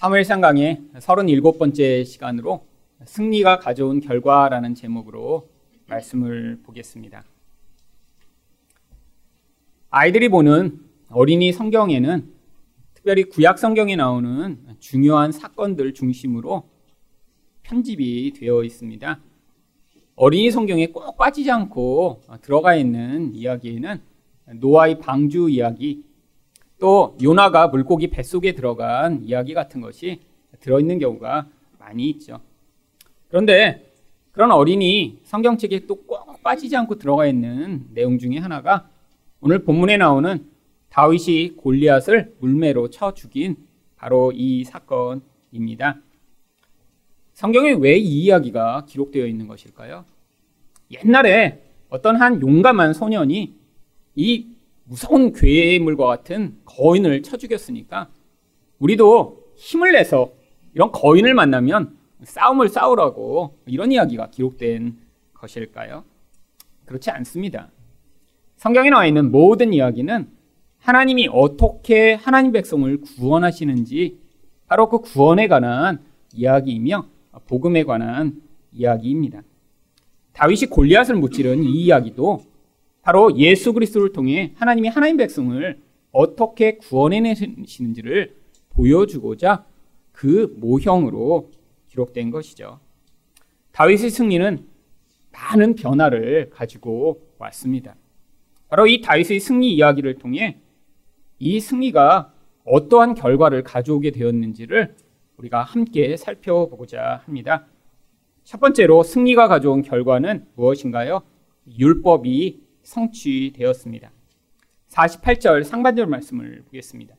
사무엘상 강의 37번째 시간으로 승리가 가져온 결과라는 제목으로 말씀을 보겠습니다. 아이들이 보는 어린이 성경에는 특별히 구약 성경에 나오는 중요한 사건들 중심으로 편집이 되어 있습니다. 어린이 성경에 꼭 빠지지 않고 들어가 있는 이야기에는 노아의 방주 이야기, 또 요나가 물고기 뱃속에 들어간 이야기 같은 것이 들어있는 경우가 많이 있죠. 그런데 그런 어린이 성경책에 또 꼭 빠지지 않고 들어가 있는 내용 중에 하나가 오늘 본문에 나오는 다윗이 골리앗을 물매로 쳐 죽인 바로 이 사건입니다. 성경에 왜 이 이야기가 기록되어 있는 것일까요? 옛날에 어떤 한 용감한 소년이 이 무서운 괴물과 같은 거인을 쳐 죽였으니까 우리도 힘을 내서 이런 거인을 만나면 싸움을 싸우라고 이런 이야기가 기록된 것일까요? 그렇지 않습니다. 성경에 나와 있는 모든 이야기는 하나님이 어떻게 하나님 백성을 구원하시는지 바로 그 구원에 관한 이야기이며 복음에 관한 이야기입니다. 다윗이 골리앗을 무찌른 이 이야기도 바로 예수 그리스도를 통해 하나님이 하나님 백성을 어떻게 구원해 내시는지를 보여주고자 그 모형으로 기록된 것이죠. 다윗의 승리는 많은 변화를 가지고 왔습니다. 바로 이 다윗의 승리 이야기를 통해 이 승리가 어떠한 결과를 가져오게 되었는지를 우리가 함께 살펴보고자 합니다. 첫 번째로 승리가 가져온 결과는 무엇인가요? 율법이 성취되었습니다. 48절 상반절 말씀을 보겠습니다.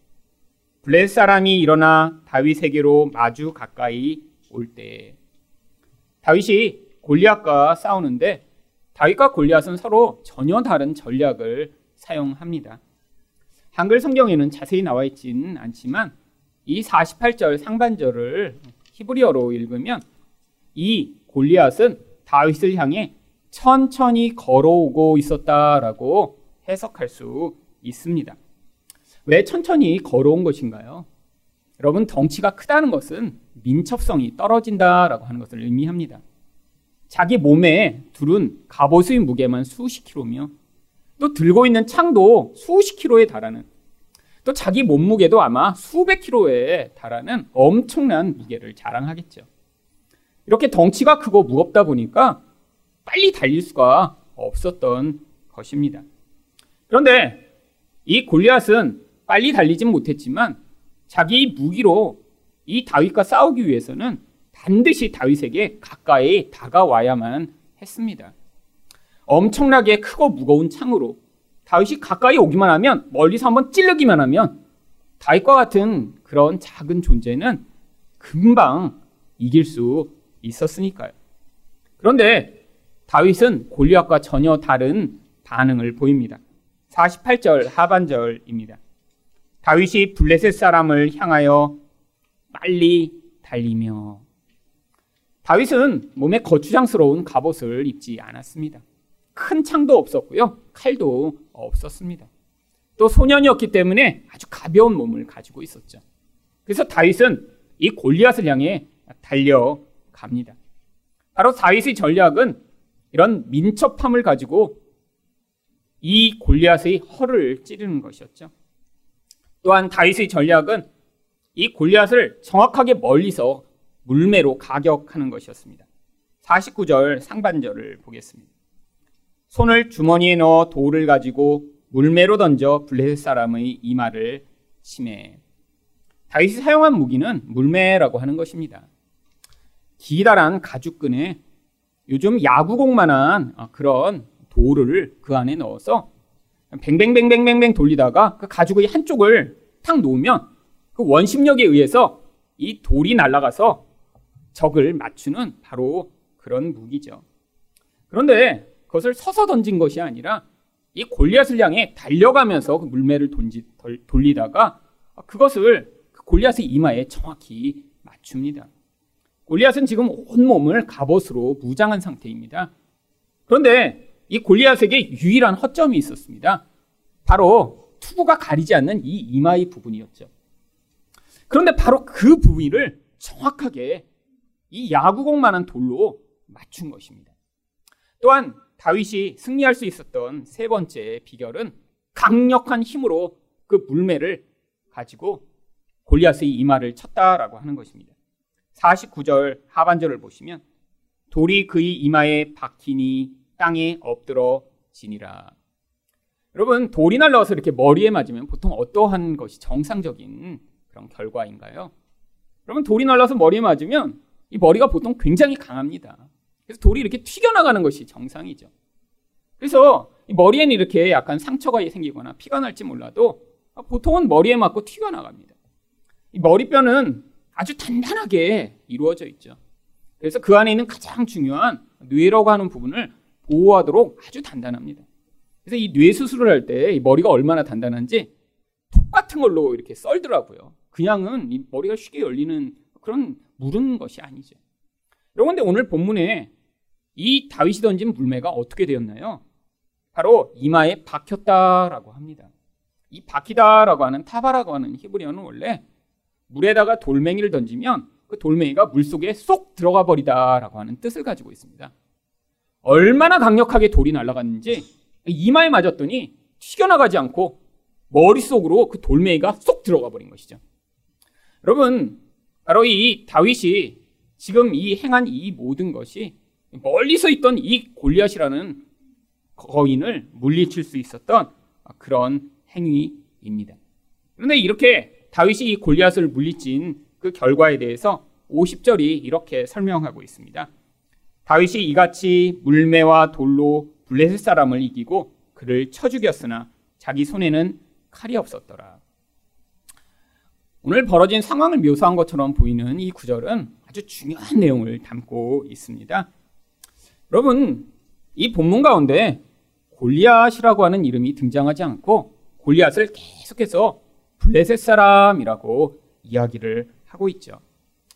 블레 사람이 일어나 다윗에게로 마주 가까이 올 때 다윗이 골리앗과 싸우는데 다윗과 골리앗은 서로 전혀 다른 전략을 사용합니다. 한글 성경에는 자세히 나와 있지는 않지만 이 48절 상반절을 히브리어로 읽으면 이 골리앗은 다윗을 향해 천천히 걸어오고 있었다라고 해석할 수 있습니다. 왜 천천히 걸어온 것인가요? 여러분, 덩치가 크다는 것은 민첩성이 떨어진다라고 하는 것을 의미합니다. 자기 몸에 두른 갑옷의 무게만 수십 킬로며 또 들고 있는 창도 수십 킬로에 달하는 또 자기 몸무게도 아마 수백 킬로에 달하는 엄청난 무게를 자랑하겠죠. 이렇게 덩치가 크고 무겁다 보니까 빨리 달릴 수가 없었던 것입니다. 그런데 이 골리앗은 빨리 달리진 못했지만 자기 무기로 이 다윗과 싸우기 위해서는 반드시 다윗에게 가까이 다가와야만 했습니다. 엄청나게 크고 무거운 창으로 다윗이 가까이 오기만 하면 멀리서 한번 찔르기만 하면 다윗과 같은 그런 작은 존재는 금방 이길 수 있었으니까요. 그런데 다윗은 골리앗과 전혀 다른 반응을 보입니다. 48절 하반절입니다. 다윗이 블레셋 사람을 향하여 빨리 달리며 다윗은 몸에 거추장스러운 갑옷을 입지 않았습니다. 큰 창도 없었고요. 칼도 없었습니다. 또 소년이었기 때문에 아주 가벼운 몸을 가지고 있었죠. 그래서 다윗은 이 골리앗을 향해 달려갑니다. 바로 다윗의 전략은 이런 민첩함을 가지고 이 골리앗의 허를 찌르는 것이었죠. 또한 다윗의 전략은 이 골리앗을 정확하게 멀리서 물매로 가격하는 것이었습니다. 49절 상반절을 보겠습니다. 손을 주머니에 넣어 돌을 가지고 물매로 던져 블레셋 사람의 이마를 치매. 다윗이 사용한 무기는 물매라고 하는 것입니다. 기다란 가죽끈에 요즘 야구공만한 아, 그런 돌을 그 안에 넣어서 뱅뱅뱅뱅뱅뱅 돌리다가 그 가죽의 한쪽을 탁 놓으면 그 원심력에 의해서 이 돌이 날아가서 적을 맞추는 바로 그런 무기죠. 그런데 그것을 서서 던진 것이 아니라 이 골리앗을 향해 달려가면서 그 물매를 돈지, 돌리다가 그것을 그 골리앗의 이마에 정확히 맞춥니다. 골리앗은 지금 온몸을 갑옷으로 무장한 상태입니다. 그런데 이 골리앗에게 유일한 허점이 있었습니다. 바로 투구가 가리지 않는 이 이마의 부분이었죠. 그런데 바로 그 부위를 정확하게 이 야구공만한 돌로 맞춘 것입니다. 또한 다윗이 승리할 수 있었던 세 번째 비결은 강력한 힘으로 그 물매를 가지고 골리앗의 이마를 쳤다라고 하는 것입니다. 49절 하반절을 보시면 돌이 그의 이마에 박히니 땅에 엎드러 지니라. 여러분 돌이 날라와서 이렇게 머리에 맞으면 보통 어떠한 것이 정상적인 그런 결과인가요? 여러분 돌이 날라서 머리에 맞으면 이 머리가 보통 굉장히 강합니다. 그래서 돌이 이렇게 튀겨나가는 것이 정상이죠. 그래서 머리에는 이렇게 약간 상처가 생기거나 피가 날지 몰라도 보통은 머리에 맞고 튀겨나갑니다. 이 머리뼈는 아주 단단하게 이루어져 있죠. 그래서 그 안에 있는 가장 중요한 뇌라고 하는 부분을 보호하도록 아주 단단합니다. 그래서 이 뇌 수술을 할 때 머리가 얼마나 단단한지 톱 같은 걸로 이렇게 썰더라고요. 그냥은 이 머리가 쉽게 열리는 그런 물은 것이 아니죠. 그런데 오늘 본문에 이 다윗이 던진 물매가 어떻게 되었나요? 바로 이마에 박혔다라고 합니다. 이 박히다라고 하는 타바라고 하는 히브리어는 원래 물에다가 돌멩이를 던지면 그 돌멩이가 물 속에 쏙 들어가 버리다라고 하는 뜻을 가지고 있습니다. 얼마나 강력하게 돌이 날아갔는지 이마에 맞았더니 튀겨나가지 않고 머릿속으로 그 돌멩이가 쏙 들어가 버린 것이죠. 여러분, 바로 이 다윗이 지금 이 행한 이 모든 것이 멀리서 있던 이 골리앗이라는 거인을 물리칠 수 있었던 그런 행위입니다. 그런데 이렇게 다윗이 이 골리앗을 물리친 그 결과에 대해서 50절이 이렇게 설명하고 있습니다. 다윗이 이같이 물매와 돌로 블레셋 사람을 이기고 그를 쳐 죽였으나 자기 손에는 칼이 없었더라. 오늘 벌어진 상황을 묘사한 것처럼 보이는 이 구절은 아주 중요한 내용을 담고 있습니다. 여러분, 이 본문 가운데 골리앗이라고 하는 이름이 등장하지 않고 골리앗을 계속해서 블레셋 사람이라고 이야기를 하고 있죠.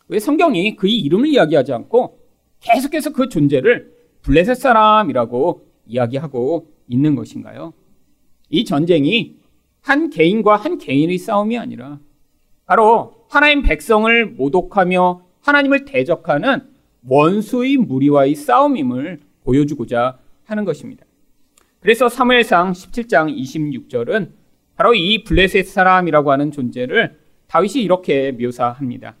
왜 성경이 그의 이름을 이야기하지 않고 계속해서 그 존재를 블레셋 사람이라고 이야기하고 있는 것인가요? 이 전쟁이 한 개인과 한 개인의 싸움이 아니라 바로 하나님 백성을 모독하며 하나님을 대적하는 원수의 무리와의 싸움임을 보여주고자 하는 것입니다. 그래서 사무엘상 17장 26절은 바로 이 블레셋 사람이라고 하는 존재를 다윗이 이렇게 묘사합니다.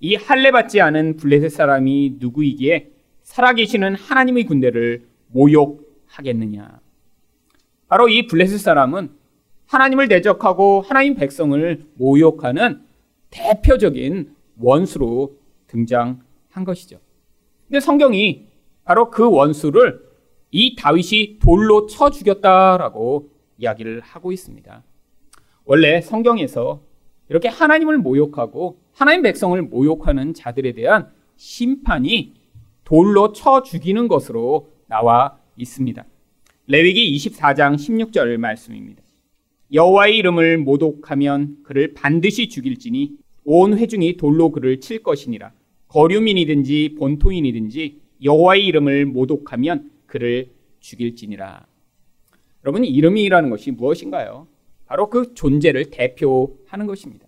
이 할례받지 않은 블레셋 사람이 누구이기에 살아계시는 하나님의 군대를 모욕하겠느냐. 바로 이 블레셋 사람은 하나님을 대적하고 하나님 백성을 모욕하는 대표적인 원수로 등장한 것이죠. 근데 성경이 바로 그 원수를 이 다윗이 돌로 쳐 죽였다라고 이야기를 하고 있습니다. 원래 성경에서 이렇게 하나님을 모욕하고 하나님 백성을 모욕하는 자들에 대한 심판이 돌로 쳐 죽이는 것으로 나와 있습니다. 레위기 24장 16절 말씀입니다. 여호와의 이름을 모독하면 그를 반드시 죽일지니 온 회중이 돌로 그를 칠 것이니라. 거류민이든지 본토인이든지 여호와의 이름을 모독하면 그를 죽일지니라. 여러분 이름이라는 것이 무엇인가요? 바로 그 존재를 대표하는 것입니다.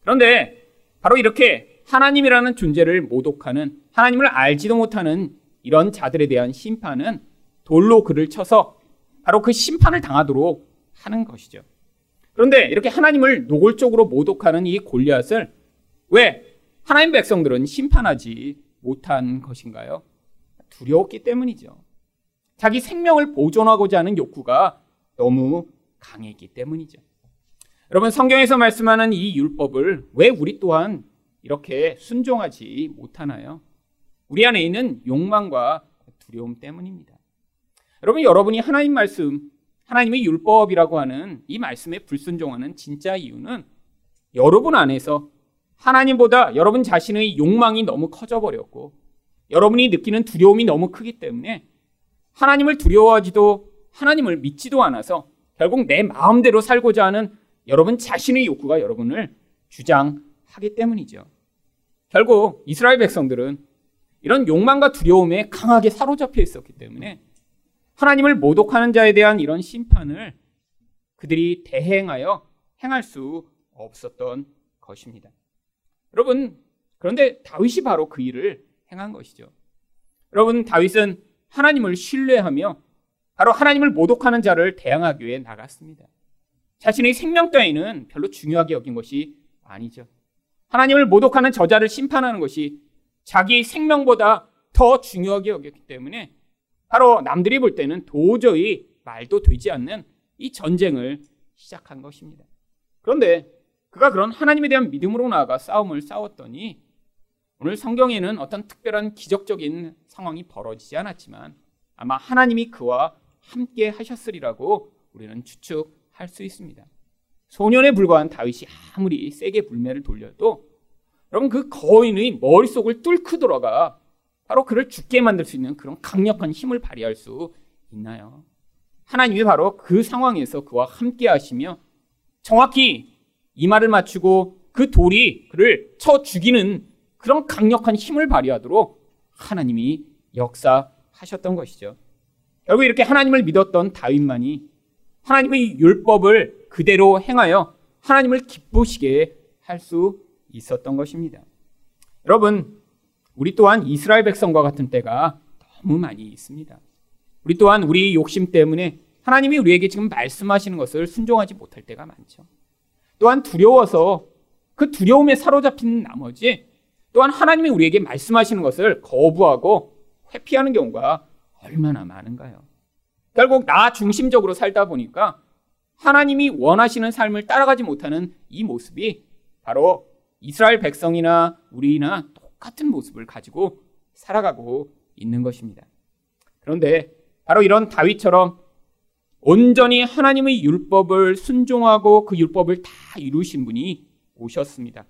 그런데 바로 이렇게 하나님이라는 존재를 모독하는 하나님을 알지도 못하는 이런 자들에 대한 심판은 돌로 그를 쳐서 바로 그 심판을 당하도록 하는 것이죠. 그런데 이렇게 하나님을 노골적으로 모독하는 이 골리앗을 왜 하나님 백성들은 심판하지 못한 것인가요? 두려웠기 때문이죠. 자기 생명을 보존하고자 하는 욕구가 너무 강했기 때문이죠. 여러분 성경에서 말씀하는 이 율법을 왜 우리 또한 이렇게 순종하지 못하나요? 우리 안에 있는 욕망과 두려움 때문입니다. 여러분 여러분이 하나님 말씀, 하나님의 율법이라고 하는 이 말씀에 불순종하는 진짜 이유는 여러분 안에서 하나님보다 여러분 자신의 욕망이 너무 커져 버렸고 여러분이 느끼는 두려움이 너무 크기 때문에 하나님을 두려워하지도 하나님을 믿지도 않아서 결국 내 마음대로 살고자 하는 여러분 자신의 욕구가 여러분을 주장하기 때문이죠. 결국 이스라엘 백성들은 이런 욕망과 두려움에 강하게 사로잡혀 있었기 때문에 하나님을 모독하는 자에 대한 이런 심판을 그들이 대행하여 행할 수 없었던 것입니다. 여러분, 그런데 다윗이 바로 그 일을 행한 것이죠. 여러분, 다윗은 하나님을 신뢰하며 바로 하나님을 모독하는 자를 대항하기 위해 나갔습니다. 자신의 생명 따위는 별로 중요하게 여긴 것이 아니죠. 하나님을 모독하는 저자를 심판하는 것이 자기 생명보다 더 중요하게 여겼기 때문에 바로 남들이 볼 때는 도저히 말도 되지 않는 이 전쟁을 시작한 것입니다. 그런데 그가 그런 하나님에 대한 믿음으로 나아가 싸움을 싸웠더니 오늘 성경에는 어떤 특별한 기적적인 상황이 벌어지지 않았지만 아마 하나님이 그와 함께 하셨으리라고 우리는 추측할 수 있습니다. 소년에 불과한 다윗이 아무리 세게 불매를 돌려도 여러분 그 거인의 머릿속을 뚫고 들어가 바로 그를 죽게 만들 수 있는 그런 강력한 힘을 발휘할 수 있나요? 하나님이 바로 그 상황에서 그와 함께 하시며 정확히 이 말을 맞추고 그 돌이 그를 쳐 죽이는 그런 강력한 힘을 발휘하도록 하나님이 역사하셨던 것이죠. 결국 이렇게 하나님을 믿었던 다윗만이 하나님의 율법을 그대로 행하여 하나님을 기쁘시게 할 수 있었던 것입니다. 여러분, 우리 또한 이스라엘 백성과 같은 때가 너무 많이 있습니다. 우리 또한 우리 욕심 때문에 하나님이 우리에게 지금 말씀하시는 것을 순종하지 못할 때가 많죠. 또한 두려워서 그 두려움에 사로잡힌 나머지 또한 하나님이 우리에게 말씀하시는 것을 거부하고 회피하는 경우가 얼마나 많은가요? 결국 나 중심적으로 살다 보니까 하나님이 원하시는 삶을 따라가지 못하는 이 모습이 바로 이스라엘 백성이나 우리나 똑같은 모습을 가지고 살아가고 있는 것입니다. 그런데 바로 이런 다윗처럼 온전히 하나님의 율법을 순종하고 그 율법을 다 이루신 분이 오셨습니다.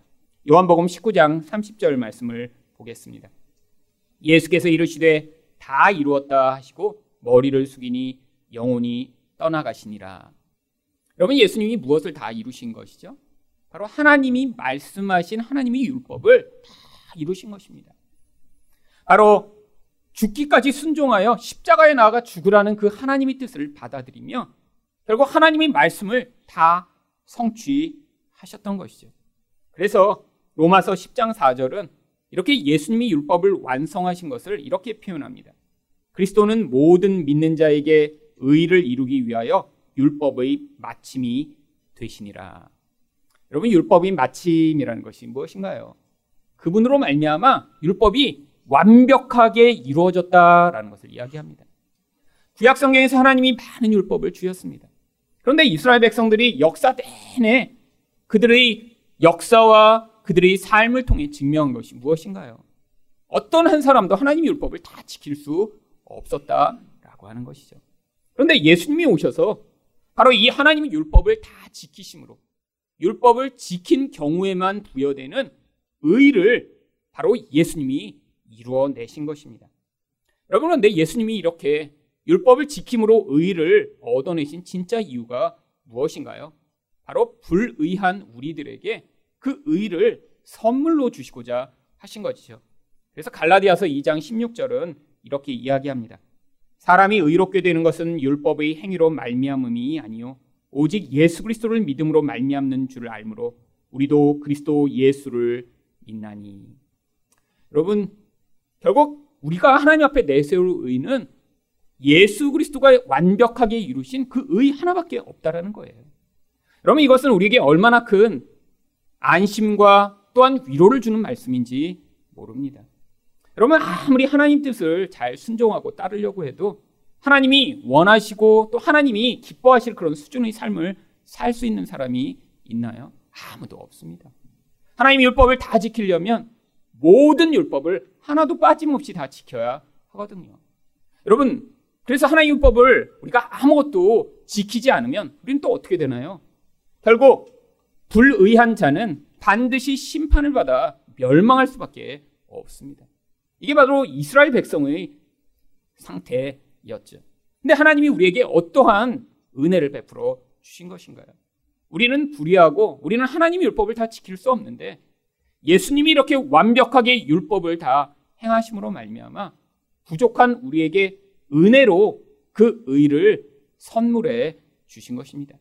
요한복음 19장 30절 말씀을 보겠습니다. 예수께서 이르시되 다 이루었다 하시고 머리를 숙이니 영혼이 떠나가시니라. 여러분 예수님이 무엇을 다 이루신 것이죠? 바로 하나님이 말씀하신 하나님의 율법을 다 이루신 것입니다. 바로 죽기까지 순종하여 십자가에 나아가 죽으라는 그 하나님의 뜻을 받아들이며 결국 하나님의 말씀을 다 성취하셨던 것이죠. 그래서 로마서 10장 4절은 이렇게 예수님이 율법을 완성하신 것을 이렇게 표현합니다. 그리스도는 모든 믿는 자에게 의를 이루기 위하여 율법의 마침이 되시니라. 여러분 율법이 마침이라는 것이 무엇인가요? 그분으로 말미암아 율법이 완벽하게 이루어졌다라는 것을 이야기합니다. 구약 성경에서 하나님이 많은 율법을 주셨습니다. 그런데 이스라엘 백성들이 역사 내내 그들의 역사와 그들의 삶을 통해 증명한 것이 무엇인가요? 어떤 한 사람도 하나님의 율법을 다 지킬 수 없었다라고 하는 것이죠. 그런데 예수님이 오셔서 바로 이 하나님의 율법을 다 지키심으로 율법을 지킨 경우에만 부여되는 의를 바로 예수님이 이루어내신 것입니다. 여러분, 그런데 예수님이 이렇게 율법을 지킴으로 의를 얻어내신 진짜 이유가 무엇인가요? 바로 불의한 우리들에게 그 의를 선물로 주시고자 하신 것이죠. 그래서 갈라디아서 2장 16절은 이렇게 이야기합니다. 사람이 의롭게 되는 것은 율법의 행위로 말미암음이 아니요 오직 예수 그리스도를 믿음으로 말미암는 줄을 알므로 우리도 그리스도 예수를 믿나니. 여러분 결국 우리가 하나님 앞에 내세울 의는 예수 그리스도가 완벽하게 이루신 그 의 하나밖에 없다라는 거예요. 여러분 이것은 우리에게 얼마나 큰 안심과 또한 위로를 주는 말씀인지 모릅니다. 여러분 아무리 하나님 뜻을 잘 순종하고 따르려고 해도 하나님이 원하시고 또 하나님이 기뻐하실 그런 수준의 삶을 살 수 있는 사람이 있나요? 아무도 없습니다. 하나님 율법을 다 지키려면 모든 율법을 하나도 빠짐없이 다 지켜야 하거든요. 여러분, 그래서 하나님 율법을 우리가 아무것도 지키지 않으면 우리는 또 어떻게 되나요? 결국 불의한 자는 반드시 심판을 받아 멸망할 수밖에 없습니다. 이게 바로 이스라엘 백성의 상태였죠. 근데 하나님이 우리에게 어떠한 은혜를 베풀어 주신 것인가요? 우리는 불의하고 우리는 하나님의 율법을 다 지킬 수 없는데 예수님이 이렇게 완벽하게 율법을 다 행하심으로 말미암아 부족한 우리에게 은혜로 그 의를 선물해 주신 것입니다.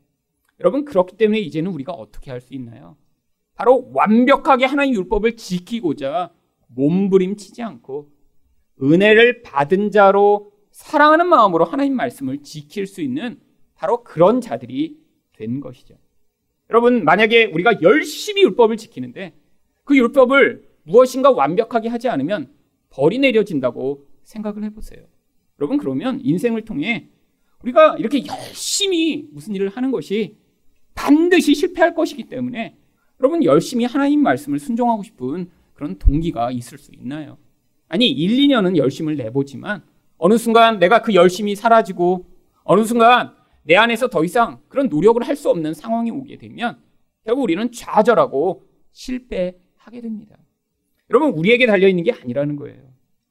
여러분 그렇기 때문에 이제는 우리가 어떻게 할 수 있나요? 바로 완벽하게 하나님 율법을 지키고자 몸부림치지 않고 은혜를 받은 자로 사랑하는 마음으로 하나님 말씀을 지킬 수 있는 바로 그런 자들이 된 것이죠. 여러분, 만약에 우리가 열심히 율법을 지키는데 그 율법을 무엇인가 완벽하게 하지 않으면 벌이 내려진다고 생각을 해보세요. 여러분, 그러면 인생을 통해 우리가 이렇게 열심히 무슨 일을 하는 것이 반드시 실패할 것이기 때문에 여러분, 열심히 하나님 말씀을 순종하고 싶은 그런 동기가 있을 수 있나요? 아니, 1, 2년은 열심을 내보지만 어느 순간 내가 그 열심이 사라지고 어느 순간 내 안에서 더 이상 그런 노력을 할 수 없는 상황이 오게 되면 결국 우리는 좌절하고 실패하게 됩니다. 여러분, 우리에게 달려 있는 게 아니라는 거예요.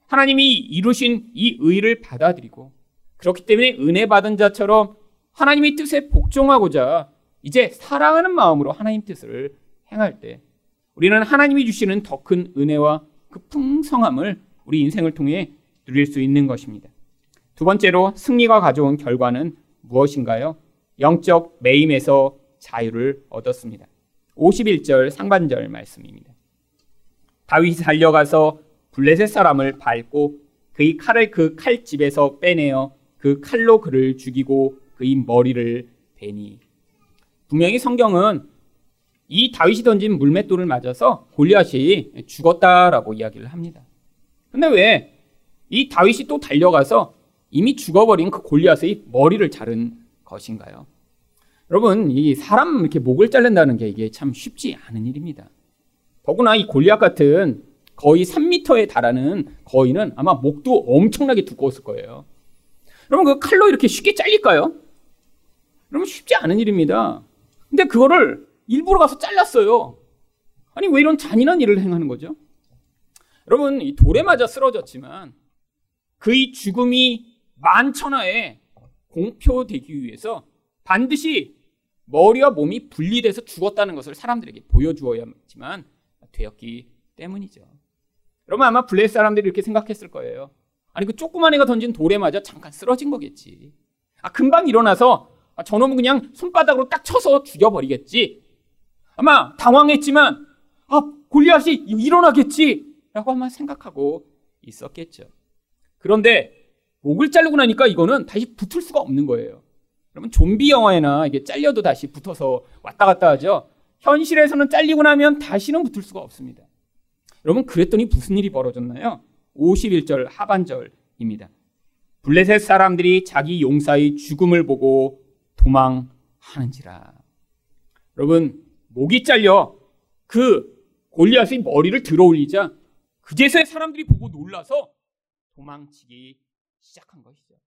하나님이 이루신 이 의를 받아들이고 그렇기 때문에 은혜 받은 자처럼 하나님의 뜻에 복종하고자 이제 사랑하는 마음으로 하나님 뜻을 행할 때 우리는 하나님이 주시는 더 큰 은혜와 그 풍성함을 우리 인생을 통해 누릴 수 있는 것입니다. 두 번째로 승리가 가져온 결과는 무엇인가요? 영적 매임에서 자유를 얻었습니다. 51절 상반절 말씀입니다. 다윗이 달려가서 블레셋 사람을 밟고 그의 칼을 그 칼집에서 빼내어 그 칼로 그를 죽이고 그의 머리를 베니. 분명히 성경은 이 다윗이 던진 물맷돌을 맞아서 골리앗이 죽었다라고 이야기를 합니다. 근데 왜 이 다윗이 또 달려가서 이미 죽어버린 그 골리앗의 머리를 자른 것인가요? 여러분, 이 사람 이렇게 목을 자른다는 게 이게 참 쉽지 않은 일입니다. 더구나 이 골리앗 같은 거의 3미터에 달하는 거인은 아마 목도 엄청나게 두꺼웠을 거예요. 여러분, 그 칼로 이렇게 쉽게 잘릴까요? 여러분, 쉽지 않은 일입니다. 근데 그거를 일부러 가서 잘랐어요. 아니, 왜 이런 잔인한 일을 행하는 거죠? 여러분, 이 돌에 맞아 쓰러졌지만 그의 죽음이 만천하에 공표되기 위해서 반드시 머리와 몸이 분리돼서 죽었다는 것을 사람들에게 보여주어야지만 되었기 때문이죠. 여러분 아마 블레스 사람들이 이렇게 생각했을 거예요. 아니 그 조그만 애가 던진 돌에 맞아 잠깐 쓰러진 거겠지. 아 금방 일어나서 아, 저놈은 그냥 손바닥으로 딱 쳐서 죽여버리겠지. 아마 당황했지만 아 골리앗이 일어나겠지라고 아마 생각하고 있었겠죠. 그런데 목을 자르고 나니까 이거는 다시 붙을 수가 없는 거예요. 여러분 좀비 영화에나 이게 잘려도 다시 붙어서 왔다 갔다 하죠. 현실에서는 잘리고 나면 다시는 붙을 수가 없습니다. 여러분 그랬더니 무슨 일이 벌어졌나요? 51절 하반절입니다. 블레셋 사람들이 자기 용사의 죽음을 보고 도망하는지라. 여러분 목이 잘려 그 골리앗의 머리를 들어 올리자 그제서야 사람들이 보고 놀라서 도망치기 시작한 것이죠.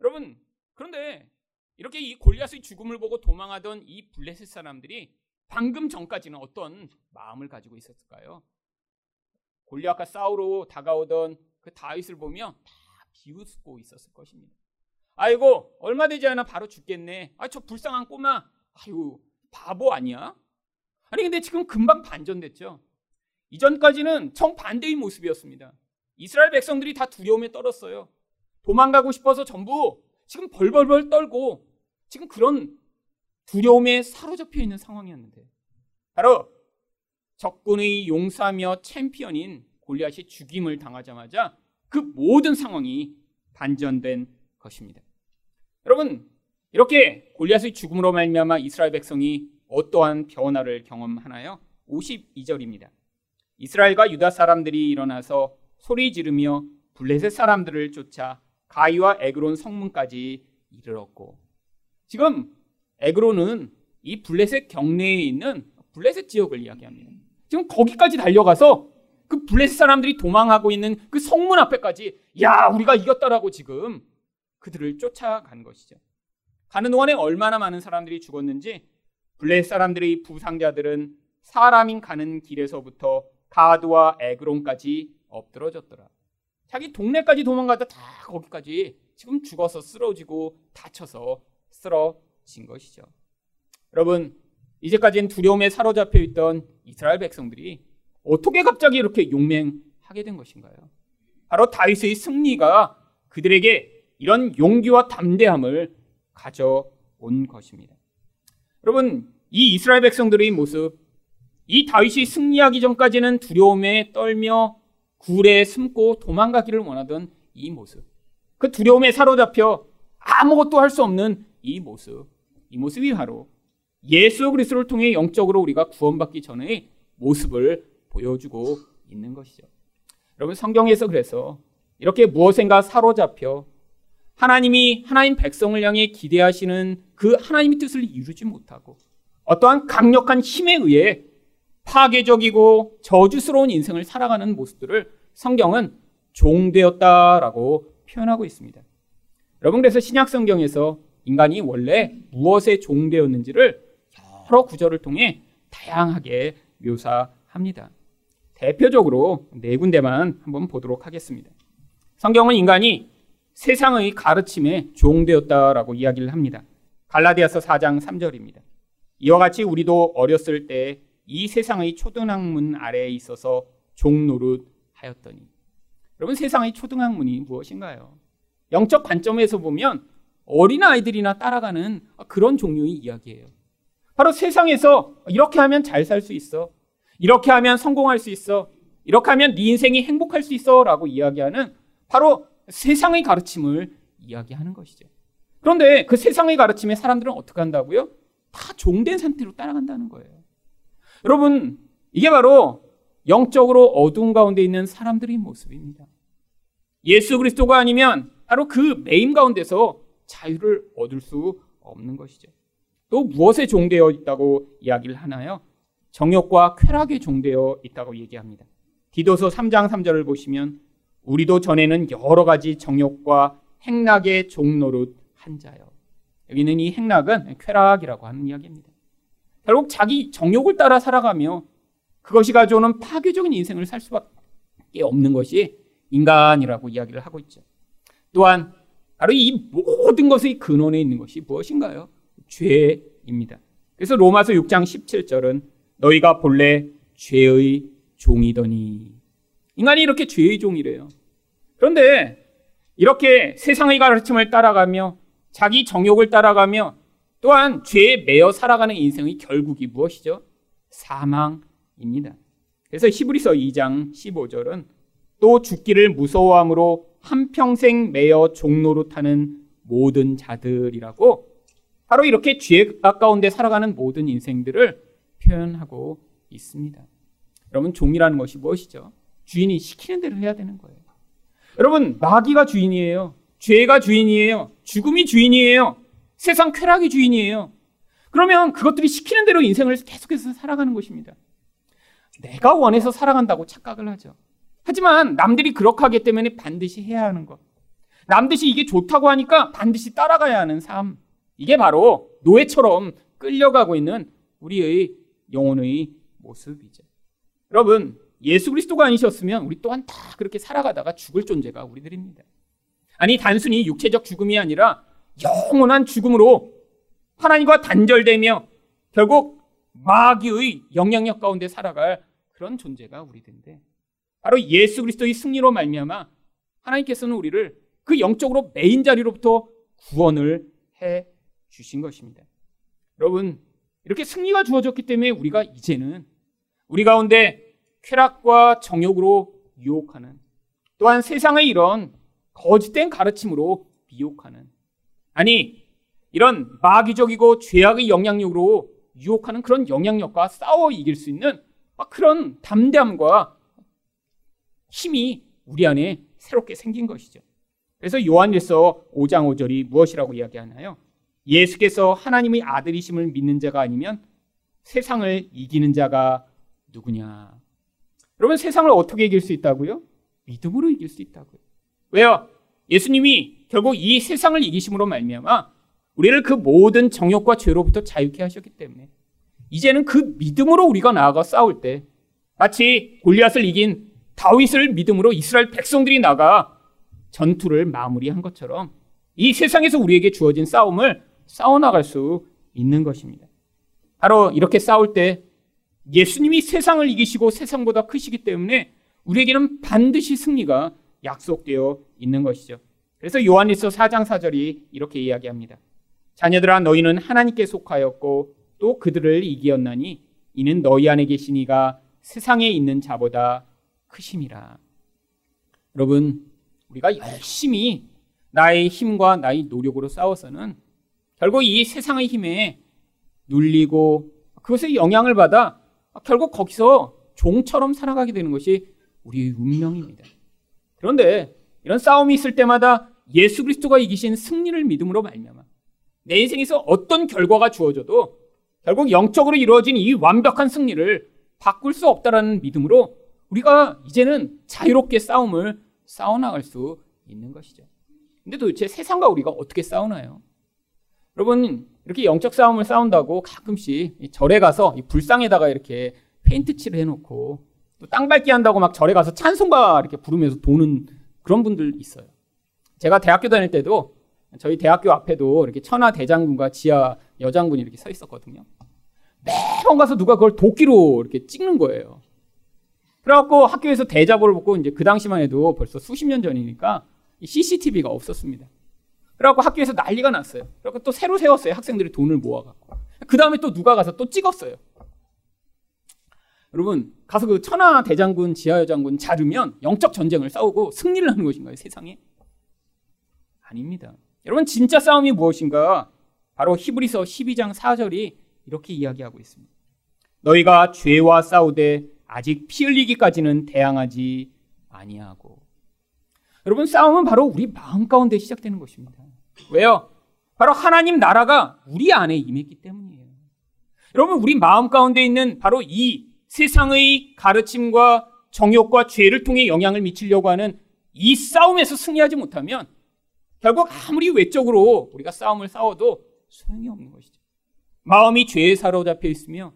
여러분, 그런데 이렇게 이 골리앗의 죽음을 보고 도망하던 이 블레셋 사람들이 방금 전까지는 어떤 마음을 가지고 있었을까요? 골리앗과 싸우러 다가오던 그 다윗을 보며 다 비웃고 있었을 것입니다. 아이고 얼마 되지 않아 바로 죽겠네. 아 저 불쌍한 꼬마. 아유 바보 아니야? 아니 근데 지금 금방 반전됐죠. 이전까지는 정반대의 모습이었습니다. 이스라엘 백성들이 다 두려움에 떨었어요. 도망가고 싶어서 전부 지금 벌벌벌 떨고 지금 그런 두려움에 사로잡혀 있는 상황이었는데 바로 적군의 용사며 챔피언인 골리앗이 죽임을 당하자마자 그 모든 상황이 반전된 것입니다. 여러분 이렇게 골리앗의 죽음으로 말미암아 이스라엘 백성이 어떠한 변화를 경험하나요? 52절입니다. 이스라엘과 유다 사람들이 일어나서 소리 지르며 블레셋 사람들을 쫓아 가이와 에그론 성문까지 이르렀고 지금 에그론은 이 블레셋 경내에 있는 블레셋 지역을 이야기합니다. 지금 거기까지 달려가서 그 블레셋 사람들이 도망하고 있는 그 성문 앞에까지 야 우리가 이겼다라고 지금 그들을 쫓아간 것이죠. 가는 동안에 얼마나 많은 사람들이 죽었는지 블레셋 사람들의 부상자들은 사람인 가는 길에서부터 가드와 에그론까지 엎드러졌더라. 자기 동네까지 도망가다 다 거기까지 지금 죽어서 쓰러지고 다쳐서 쓰러진 것이죠. 여러분, 이제까지는 두려움에 사로잡혀 있던 이스라엘 백성들이 어떻게 갑자기 이렇게 용맹하게 된 것인가요? 바로 다윗의 승리가 그들에게 이런 용기와 담대함을 가져온 것입니다. 여러분, 이 이스라엘 백성들의 모습 이 다윗이 승리하기 전까지는 두려움에 떨며 굴에 숨고 도망가기를 원하던 이 모습. 그 두려움에 사로잡혀 아무것도 할 수 없는 이 모습. 이 모습이 바로 예수 그리스도를 통해 영적으로 우리가 구원받기 전의 모습을 보여주고 있는 것이죠. 여러분 성경에서 그래서 이렇게 무엇인가 사로잡혀 하나님이 하나님 백성을 향해 기대하시는 그 하나님의 뜻을 이루지 못하고 어떠한 강력한 힘에 의해 파괴적이고 저주스러운 인생을 살아가는 모습들을 성경은 종되었다라고 표현하고 있습니다. 여러분 그래서 신약 성경에서 인간이 원래 무엇에 종되었는지를 여러 구절을 통해 다양하게 묘사합니다. 대표적으로 네 군데만 한번 보도록 하겠습니다. 성경은 인간이 세상의 가르침에 종되었다라고 이야기를 합니다. 갈라디아서 4장 3절입니다. 이와 같이 우리도 어렸을 때 이 세상의 초등학문 아래에 있어서 종노릇 하였더니 여러분 세상의 초등학문이 무엇인가요? 영적 관점에서 보면 어린 아이들이나 따라가는 그런 종류의 이야기예요. 바로 세상에서 이렇게 하면 잘 살 수 있어. 이렇게 하면 성공할 수 있어. 이렇게 하면 네 인생이 행복할 수 있어라고 이야기하는 바로 세상의 가르침을 이야기하는 것이죠. 그런데 그 세상의 가르침에 사람들은 어떻게 한다고요? 다 종된 상태로 따라간다는 거예요. 여러분, 이게 바로 영적으로 어두운 가운데 있는 사람들의 모습입니다. 예수 그리스도가 아니면 바로 그 매임 가운데서 자유를 얻을 수 없는 것이죠. 또 무엇에 종되어 있다고 이야기를 하나요? 정욕과 쾌락에 종되어 있다고 얘기합니다. 디도서 3장 3절을 보시면 우리도 전에는 여러 가지 정욕과 행락의 종노릇 한 자요. 여기는 이 행락은 쾌락이라고 하는 이야기입니다. 결국 자기 정욕을 따라 살아가며 그것이 가져오는 파괴적인 인생을 살 수밖에 없는 것이 인간이라고 이야기를 하고 있죠. 또한 바로 이 모든 것의 근원에 있는 것이 무엇인가요? 죄입니다. 그래서 로마서 6장 17절은 너희가 본래 죄의 종이더니 인간이 이렇게 죄의 종이래요. 그런데 이렇게 세상의 가르침을 따라가며 자기 정욕을 따라가며 또한 죄에 매여 살아가는 인생의 결국이 무엇이죠? 사망입니다. 그래서 히브리서 2장 15절은 또 죽기를 무서워함으로 한평생 매여 종로로 타는 모든 자들이라고 바로 이렇게 죄 가까운데 살아가는 모든 인생들을 표현하고 있습니다. 여러분 종이라는 것이 무엇이죠? 주인이 시키는 대로 해야 되는 거예요. 여러분 마귀가 주인이에요. 죄가 주인이에요. 죽음이 주인이에요. 세상 쾌락이 주인이에요. 그러면 그것들이 시키는 대로 인생을 계속해서 살아가는 것입니다. 내가 원해서 살아간다고 착각을 하죠. 하지만 남들이 그렇게 하기 때문에 반드시 해야 하는 것. 남들이 이게 좋다고 하니까 반드시 따라가야 하는 삶. 이게 바로 노예처럼 끌려가고 있는 우리의 영혼의 모습이죠. 여러분, 예수 그리스도가 아니셨으면 우리 또한 다 그렇게 살아가다가 죽을 존재가 우리들입니다. 아니, 단순히 육체적 죽음이 아니라 영원한 죽음으로 하나님과 단절되며 결국 마귀의 영향력 가운데 살아갈 그런 존재가 우리들인데 바로 예수 그리스도의 승리로 말미암아 하나님께서는 우리를 그 영적으로 메인 자리로부터 구원을 해 주신 것입니다. 여러분, 이렇게 승리가 주어졌기 때문에 우리가 이제는 우리 가운데 쾌락과 정욕으로 유혹하는 또한 세상의 이런 거짓된 가르침으로 미혹하는 아니 이런 마귀적이고 죄악의 영향력으로 유혹하는 그런 영향력과 싸워 이길 수 있는 그런 담대함과 힘이 우리 안에 새롭게 생긴 것이죠. 그래서 요한일서 5장 5절이 무엇이라고 이야기하나요? 예수께서 하나님의 아들이심을 믿는 자가 아니면 세상을 이기는 자가 누구냐? 여러분 세상을 어떻게 이길 수 있다고요? 믿음으로 이길 수 있다고요. 왜요? 예수님이 결국 이 세상을 이기심으로 말미암아 우리를 그 모든 정욕과 죄로부터 자유케 하셨기 때문에 이제는 그 믿음으로 우리가 나아가 싸울 때 마치 골리앗을 이긴 다윗을 믿음으로 이스라엘 백성들이 나가 전투를 마무리한 것처럼 이 세상에서 우리에게 주어진 싸움을 싸워나갈 수 있는 것입니다. 바로 이렇게 싸울 때 예수님이 세상을 이기시고 세상보다 크시기 때문에 우리에게는 반드시 승리가 약속되어 있는 것이죠. 그래서 요한일서 4장 4절이 이렇게 이야기합니다. 자녀들아 너희는 하나님께 속하였고 또 그들을 이기었나니 이는 너희 안에 계신 이가 세상에 있는 자보다 크심이라. 여러분, 우리가 열심히 나의 힘과 나의 노력으로 싸워서는 결국 이 세상의 힘에 눌리고 그것에 영향을 받아 결국 거기서 종처럼 살아가게 되는 것이 우리의 운명입니다. 그런데 이런 싸움이 있을 때마다 예수 그리스도가 이기신 승리를 믿음으로 말미암아 내 인생에서 어떤 결과가 주어져도 결국 영적으로 이루어진 이 완벽한 승리를 바꿀 수 없다라는 믿음으로 우리가 이제는 자유롭게 싸움을 싸워나갈 수 있는 것이죠. 근데 도대체 세상과 우리가 어떻게 싸우나요? 여러분, 이렇게 영적 싸움을 싸운다고 가끔씩 절에 가서 불상에다가 이렇게 페인트 칠을 해놓고 또 땅 밟기 한다고 막 절에 가서 찬송가 이렇게 부르면서 도는 그런 분들 있어요. 제가 대학교 다닐 때도 저희 대학교 앞에도 이렇게 천하 대장군과 지하 여장군이 이렇게 서 있었거든요. 매번 가서 누가 그걸 도끼로 이렇게 찍는 거예요. 그래갖고 학교에서 대자보를 받고 이제 그 당시만 해도 벌써 수십 년 전이니까 CCTV가 없었습니다. 그래갖고 학교에서 난리가 났어요. 그래갖고 또 새로 세웠어요. 학생들이 돈을 모아갖고. 그 다음에 또 누가 가서 또 찍었어요. 여러분, 가서 그 천하 대장군, 지하여장군 자르면 영적 전쟁을 싸우고 승리를 하는 것인가요, 세상에? 아닙니다. 여러분, 진짜 싸움이 무엇인가? 바로 히브리서 12장 4절이 이렇게 이야기하고 있습니다. 너희가 죄와 싸우되 아직 피 흘리기까지는 대항하지 아니하고. 여러분, 싸움은 바로 우리 마음 가운데 시작되는 것입니다. 왜요? 바로 하나님 나라가 우리 안에 임했기 때문이에요. 여러분, 우리 마음 가운데 있는 바로 이 세상의 가르침과 정욕과 죄를 통해 영향을 미치려고 하는 이 싸움에서 승리하지 못하면 결국 아무리 외적으로 우리가 싸움을 싸워도 소용이 없는 것이죠. 마음이 죄에 사로잡혀 있으며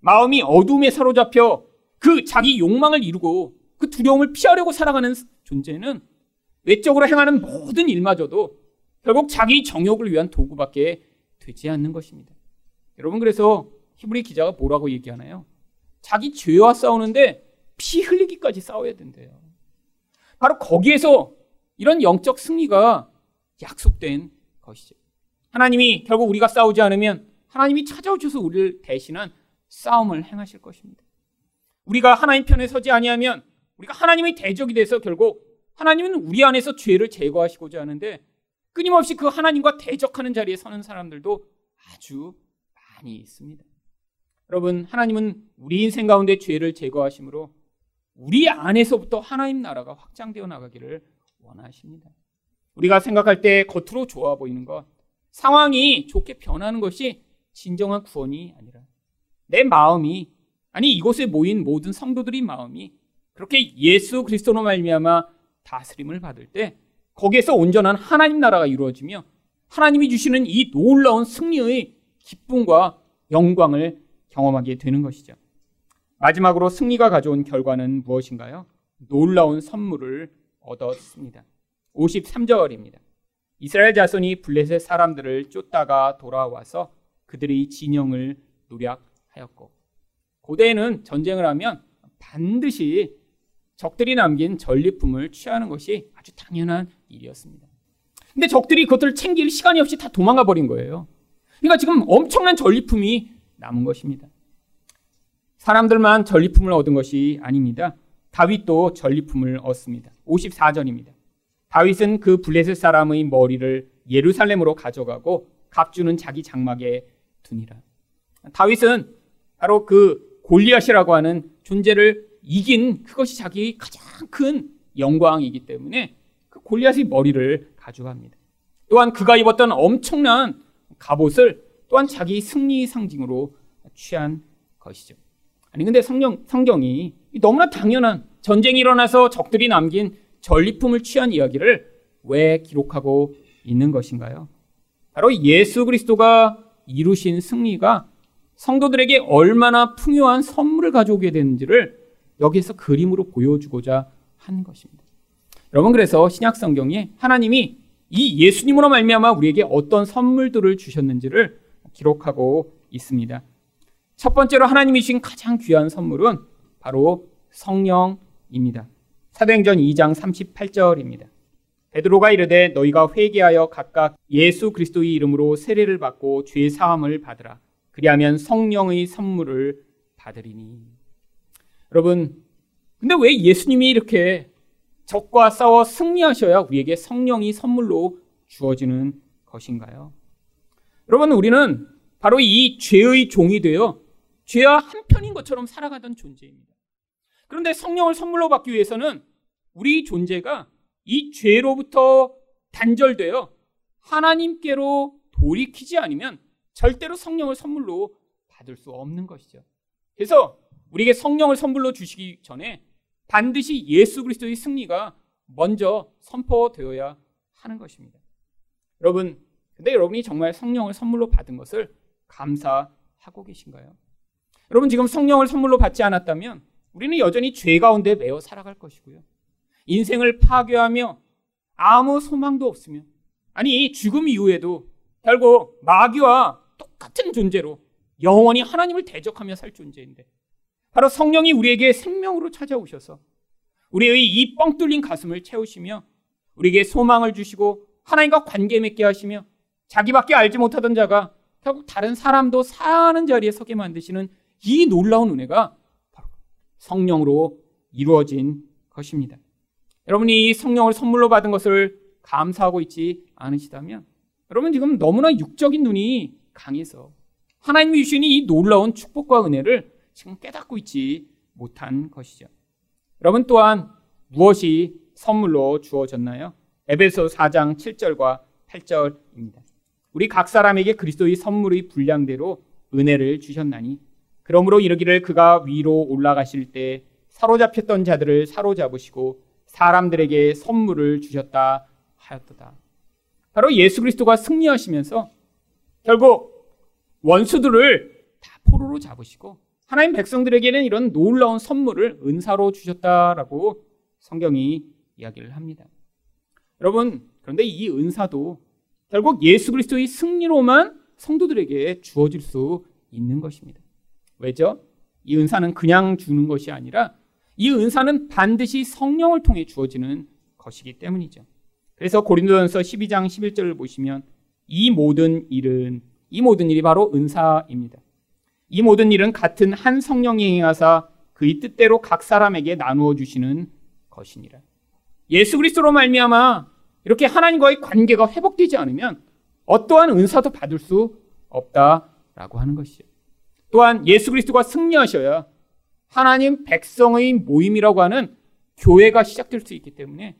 마음이 어둠에 사로잡혀 그 자기 욕망을 이루고 그 두려움을 피하려고 살아가는 존재는 외적으로 행하는 모든 일마저도 결국 자기 정욕을 위한 도구밖에 되지 않는 것입니다. 여러분 그래서 히브리 기자가 뭐라고 얘기하나요? 자기 죄와 싸우는데 피 흘리기까지 싸워야 된대요. 바로 거기에서 이런 영적 승리가 약속된 것이죠. 하나님이 결국 우리가 싸우지 않으면 하나님이 찾아오셔서 우리를 대신한 싸움을 행하실 것입니다. 우리가 하나님 편에 서지 아니하면 우리가 하나님의 대적이 돼서 결국 하나님은 우리 안에서 죄를 제거하시고자 하는데 끊임없이 그 하나님과 대적하는 자리에 서는 사람들도 아주 많이 있습니다. 여러분, 하나님은 우리 인생 가운데 죄를 제거하심으로 우리 안에서부터 하나님 나라가 확장되어 나가기를 원하십니다. 우리가 생각할 때 겉으로 좋아 보이는 것, 상황이 좋게 변하는 것이 진정한 구원이 아니라 내 마음이 아니 이곳에 모인 모든 성도들의 마음이 그렇게 예수 그리스도로 말미암아 다스림을 받을 때 거기에서 온전한 하나님 나라가 이루어지며 하나님이 주시는 이 놀라운 승리의 기쁨과 영광을 경험하게 되는 것이죠. 마지막으로 승리가 가져온 결과는 무엇인가요? 놀라운 선물을 얻었습니다. 53절입니다. 이스라엘 자손이 블레셋 사람들을 쫓다가 돌아와서 그들의 진영을 노략하였고 고대에는 전쟁을 하면 반드시 적들이 남긴 전리품을 취하는 것이 아주 당연한 일이었습니다. 근데 적들이 그것들을 챙길 시간이 없이 다 도망가 버린 거예요. 그러니까 지금 엄청난 전리품이 남은 것입니다. 사람들만 전리품을 얻은 것이 아닙니다. 다윗도 전리품을 얻습니다. 54절입니다. 다윗은 그 블레셋 사람의 머리를 예루살렘으로 가져가고 갑주는 자기 장막에 두니라. 다윗은 바로 그 골리앗이라고 하는 존재를 이긴 그것이 자기 가장 큰 영광이기 때문에 그 골리앗의 머리를 가져갑니다. 또한 그가 입었던 엄청난 갑옷을 또한 자기 승리 상징으로 취한 것이죠. 아니 근데 성경 성경이 너무나 당연한 전쟁이 일어나서 적들이 남긴 전리품을 취한 이야기를 왜 기록하고 있는 것인가요? 바로 예수 그리스도가 이루신 승리가 성도들에게 얼마나 풍요한 선물을 가져오게 되는지를 여기에서 그림으로 보여주고자 하는 것입니다. 여러분 그래서 신약 성경에 하나님이 이 예수님으로 말미암아 우리에게 어떤 선물들을 주셨는지를 기록하고 있습니다. 첫 번째로 하나님이 주신 가장 귀한 선물은 바로 성령입니다. 사도행전 2장 38절입니다. 베드로가 이르되 너희가 회개하여 각각 예수 그리스도의 이름으로 세례를 받고 죄 사함을 받으라. 그리하면 성령의 선물을 받으리니. 여러분, 근데 왜 예수님이 이렇게 적과 싸워 승리하셔야 우리에게 성령이 선물로 주어지는 것인가요? 여러분, 우리는 바로 이 죄의 종이 되어 죄와 한편인 것처럼 살아가던 존재입니다. 그런데 성령을 선물로 받기 위해서는 우리 존재가 이 죄로부터 단절되어 하나님께로 돌이키지 않으면 절대로 성령을 선물로 받을 수 없는 것이죠. 그래서 우리에게 성령을 선물로 주시기 전에 반드시 예수 그리스도의 승리가 먼저 선포되어야 하는 것입니다. 여러분, 근데 여러분이 정말 성령을 선물로 받은 것을 감사하고 계신가요? 여러분 지금 성령을 선물로 받지 않았다면 우리는 여전히 죄 가운데 매어 살아갈 것이고요. 인생을 파괴하며 아무 소망도 없으면 아니 죽음 이후에도 결국 마귀와 똑같은 존재로 영원히 하나님을 대적하며 살 존재인데 바로 성령이 우리에게 생명으로 찾아오셔서 우리의 이 뻥 뚫린 가슴을 채우시며 우리에게 소망을 주시고 하나님과 관계 맺게 하시며 자기밖에 알지 못하던 자가 결국 다른 사람도 사는 자리에 서게 만드시는 이 놀라운 은혜가 바로 성령으로 이루어진 것입니다. 여러분이 이 성령을 선물로 받은 것을 감사하고 있지 않으시다면 여러분 지금 너무나 육적인 눈이 강해서 하나님이 주신 이 놀라운 축복과 은혜를 지금 깨닫고 있지 못한 것이죠. 여러분 또한 무엇이 선물로 주어졌나요? 에베소 4장 7절과 8절입니다. 우리 각 사람에게 그리스도의 선물의 분량대로 은혜를 주셨나니 그러므로 이르기를 그가 위로 올라가실 때 사로잡혔던 자들을 사로잡으시고 사람들에게 선물을 주셨다 하였도다. 바로 예수 그리스도가 승리하시면서 결국 원수들을 다 포로로 잡으시고 하나님 백성들에게는 이런 놀라운 선물을 은사로 주셨다라고 성경이 이야기를 합니다. 여러분, 그런데 이 은사도 결국 예수 그리스도의 승리로만 성도들에게 주어질 수 있는 것입니다. 왜죠? 이 은사는 그냥 주는 것이 아니라 이 은사는 반드시 성령을 통해 주어지는 것이기 때문이죠. 그래서 고린도전서 12장 11절을 보시면 이 모든 일은 이 모든 일이 바로 은사입니다. 이 모든 일은 같은 한 성령이 행하사 그의 뜻대로 각 사람에게 나누어 주시는 것이니라. 예수 그리스도로 말미암아 이렇게 하나님과의 관계가 회복되지 않으면 어떠한 은사도 받을 수 없다라고 하는 것이죠. 또한 예수 그리스도가 승리하셔야 하나님 백성의 모임이라고 하는 교회가 시작될 수 있기 때문에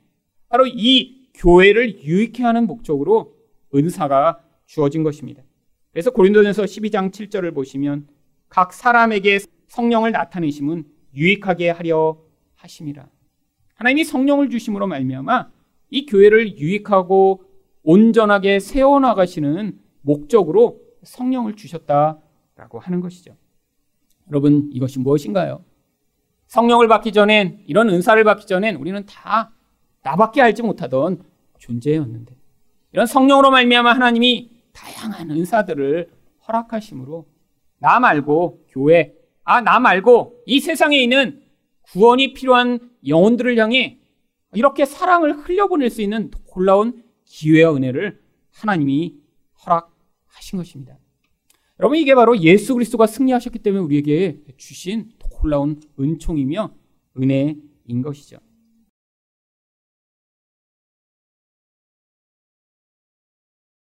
바로 이 교회를 유익해 하는 목적으로 은사가 주어진 것입니다. 그래서 고린도전서 12장 7절을 보시면 각 사람에게 성령을 나타내심은 유익하게 하려 하심이라. 하나님이 성령을 주심으로 말미암아 이 교회를 유익하고 온전하게 세워 나가시는 목적으로 성령을 주셨다라고 하는 것이죠. 여러분, 이것이 무엇인가요? 성령을 받기 전엔, 이런 은사를 받기 전엔 우리는 다 나밖에 알지 못하던 존재였는데, 이런 성령으로 말미암아 하나님이 다양한 은사들을 허락하심으로 나 말고 교회, 아, 나 말고 이 세상에 있는 구원이 필요한 영혼들을 향해 이렇게 사랑을 흘려보낼 수 있는 놀라운 기회와 은혜를 하나님이 허락하신 것입니다. 여러분 이게 바로 예수 그리스도가 승리하셨기 때문에 우리에게 주신 놀라운 은총이며 은혜인 것이죠.